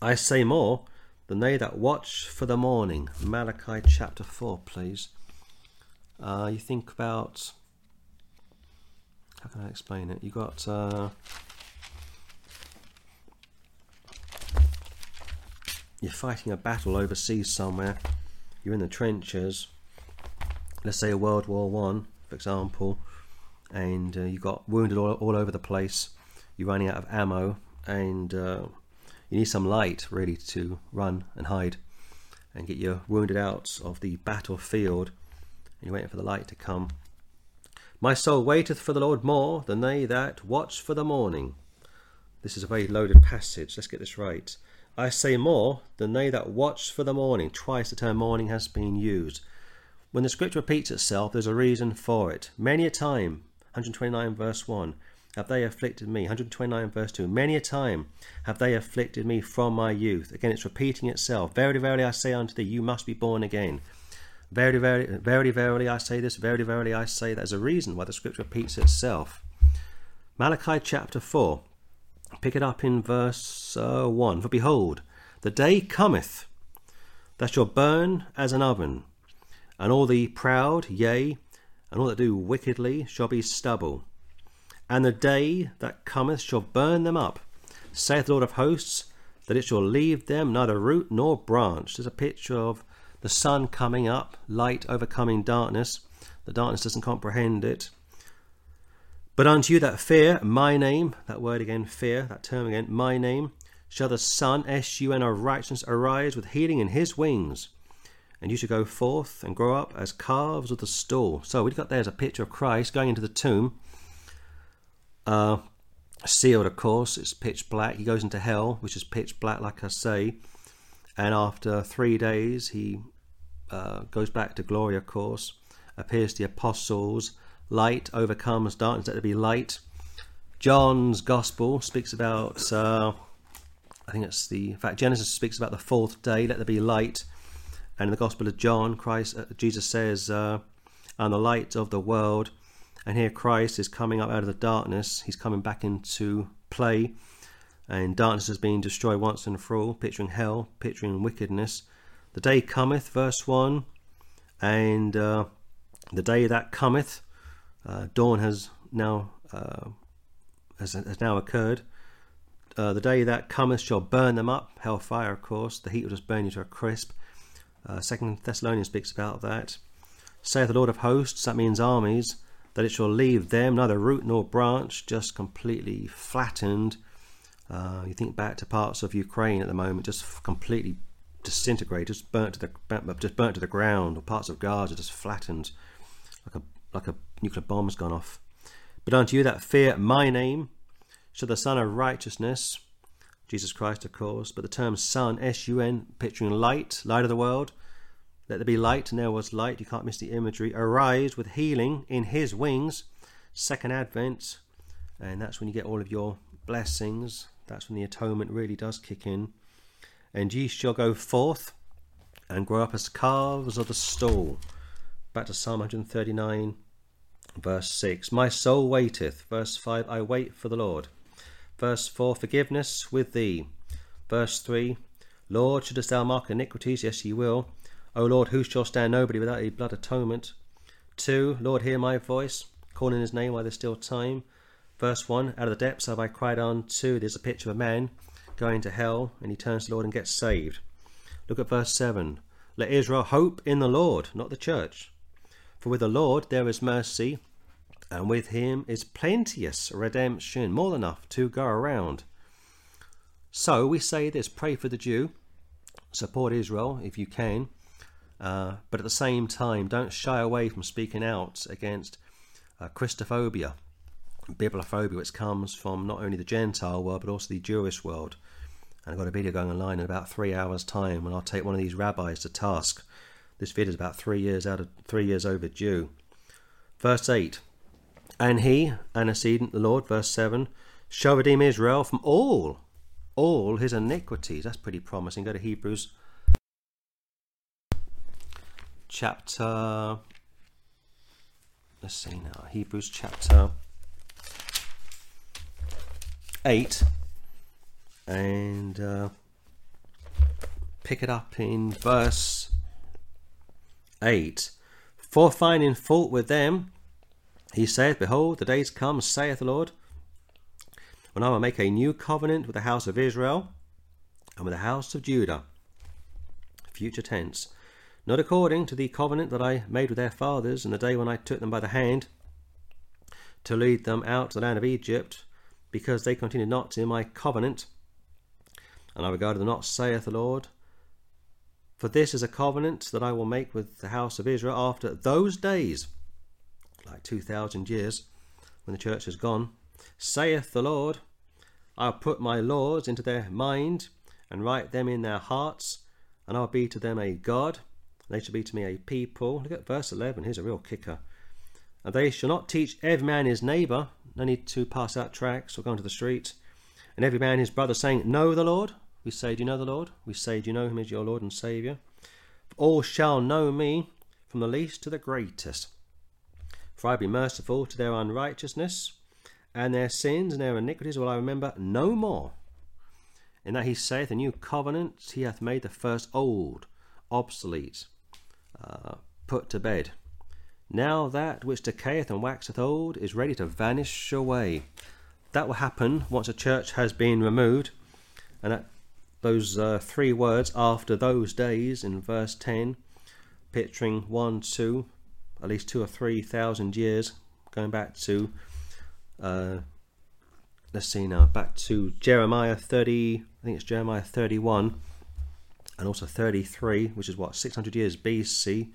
I say more than they that watch for the morning. Malachi chapter 4, please. Uh, you think about. How can I explain it? You got. Uh, you're fighting a battle overseas somewhere, you're in the trenches, let's say a World War One, for example, and uh, you got wounded all, all over the place, you're running out of ammo, and uh, you need some light really to run and hide and get your wounded out of the battlefield, and you're waiting for the light to come. My soul waiteth for the Lord more than they that watch for the morning. This is a very loaded passage. Let's get this right. I say more than they that watch for the morning. Twice the term morning has been used. When the scripture repeats itself, there's a reason for it. Many a time, 129 verse 1, have they afflicted me. 129 verse 2, many a time have they afflicted me from my youth. Again, it's repeating itself. Verily, verily, I say unto thee, you must be born again. Verily, verily, verily, verily, I say this. Verily, verily, I say that. There's a reason why the scripture repeats itself. Malachi chapter 4. Pick it up in verse uh, 1. For behold, the day cometh that shall burn as an oven, and all the proud, yea, and all that do wickedly shall be stubble. And the day that cometh shall burn them up, saith the Lord of hosts, that it shall leave them neither root nor branch. There's a picture of the sun coming up, light overcoming darkness. The darkness doesn't comprehend it. But unto you that fear my name, that word again, fear, that term again, my name, shall the Sun, S U N, of righteousness arise with healing in his wings. And you shall go forth and grow up as calves of the stall. So we've got there's a picture of Christ going into the tomb. Uh, sealed, of course, it's pitch black. He goes into hell, which is pitch black, like I say. And after three days, he uh, goes back to glory, of course, appears to the apostles light overcomes darkness, let there be light. John's Gospel speaks about uh, I think it's the in fact Genesis speaks about the fourth day. Let there be light, and in the Gospel of John, Christ uh, Jesus says, uh, "I'm the light of the world." And here Christ is coming up out of the darkness. He's coming back into play, and darkness is being destroyed once and for all. Picturing hell, picturing wickedness. The day cometh, verse one, and uh, the day that cometh, uh, dawn has now uh, has, has now occurred. Uh, the day that cometh shall burn them up, hellfire, of course. The heat will just burn you to a crisp. Uh, Second Thessalonians speaks about that. Saith the Lord of hosts, that means armies, that it shall leave them neither root nor branch, just completely flattened. Uh, you think back to parts of Ukraine at the moment, just completely disintegrated, just burnt to the just burnt to the ground, or parts of Gaza just flattened, like a like a nuclear bomb's gone off. But unto you that fear my name, shall the Son of Righteousness, Jesus Christ, of course, but the term Son, S U N, picturing light, light of the world. Let there be light, and there was light. You can't miss the imagery. Arise with healing in his wings. Second Advent, and that's when you get all of your blessings. That's when the atonement really does kick in. And ye shall go forth and grow up as calves of the stall. Back to Psalm 139, verse 6. My soul waiteth. Verse 5. I wait for the Lord. Verse 4 Forgiveness with thee. Verse 3 Lord, shouldest thou mark iniquities? Yes, ye will. O Lord, who shall stand nobody without a blood atonement? 2 Lord, hear my voice, calling his name while there's still time. Verse 1 Out of the depths have I cried unto. There's a picture of a man going to hell, and he turns to the Lord and gets saved. Look at verse 7 Let Israel hope in the Lord, not the church. For with the Lord there is mercy, and with him is plenteous redemption, more than enough to go around. So we say this pray for the Jew, support Israel if you can, uh, but at the same time, don't shy away from speaking out against uh, Christophobia, Bibliphobia, which comes from not only the Gentile world but also the Jewish world. And I've got a video going online in about three hours' time when I'll take one of these rabbis to task. This video is about three years out of three years overdue. Verse eight. And he, antecedent the Lord, verse 7, shall redeem Israel from all, all his iniquities. That's pretty promising. Go to Hebrews chapter, let's see now, Hebrews chapter 8, and uh, pick it up in verse 8. For finding fault with them, he saith, Behold, the days come, saith the Lord, when I will make a new covenant with the house of Israel and with the house of Judah. Future tense. Not according to the covenant that I made with their fathers in the day when I took them by the hand to lead them out to the land of Egypt, because they continued not in my covenant. And I regarded them not, saith the Lord. For this is a covenant that I will make with the house of Israel after those days like 2,000 years, when the church is gone, saith the Lord, I'll put my laws into their mind and write them in their hearts, and I'll be to them a God, and they shall be to me a people. Look at verse 11, here's a real kicker. And they shall not teach every man his neighbour, no need to pass out tracts or go into the street, and every man his brother, saying, Know the Lord. We say, Do you know the Lord? We say, Do you know him as your Lord and Saviour? All shall know me, from the least to the greatest. For I be merciful to their unrighteousness, and their sins and their iniquities will I remember no more. In that he saith, A new covenant he hath made the first old, obsolete, uh, put to bed. Now that which decayeth and waxeth old is ready to vanish away. That will happen once a church has been removed, and that those uh, three words after those days in verse 10, picturing 1, 2, at least two or three thousand years, going back to, uh, let's see now, back to Jeremiah 30, I think it's Jeremiah 31, and also 33, which is what, 600 years BC.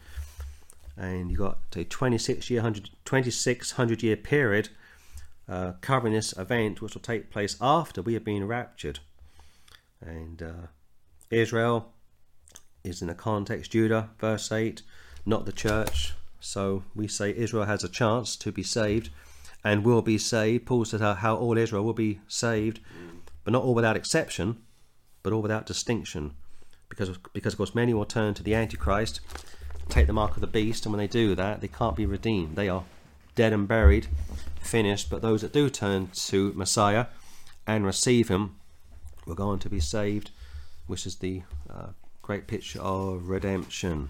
And you've got a 26 year, 2600 year period uh, covering this event, which will take place after we have been raptured. And uh, Israel is in the context, Judah, verse 8, not the church. So we say Israel has a chance to be saved and will be saved. Paul said how all Israel will be saved, but not all without exception, but all without distinction. Because, because of course, many will turn to the Antichrist, take the mark of the beast, and when they do that, they can't be redeemed. They are dead and buried, finished. But those that do turn to Messiah and receive Him were going to be saved, which is the uh, great picture of redemption.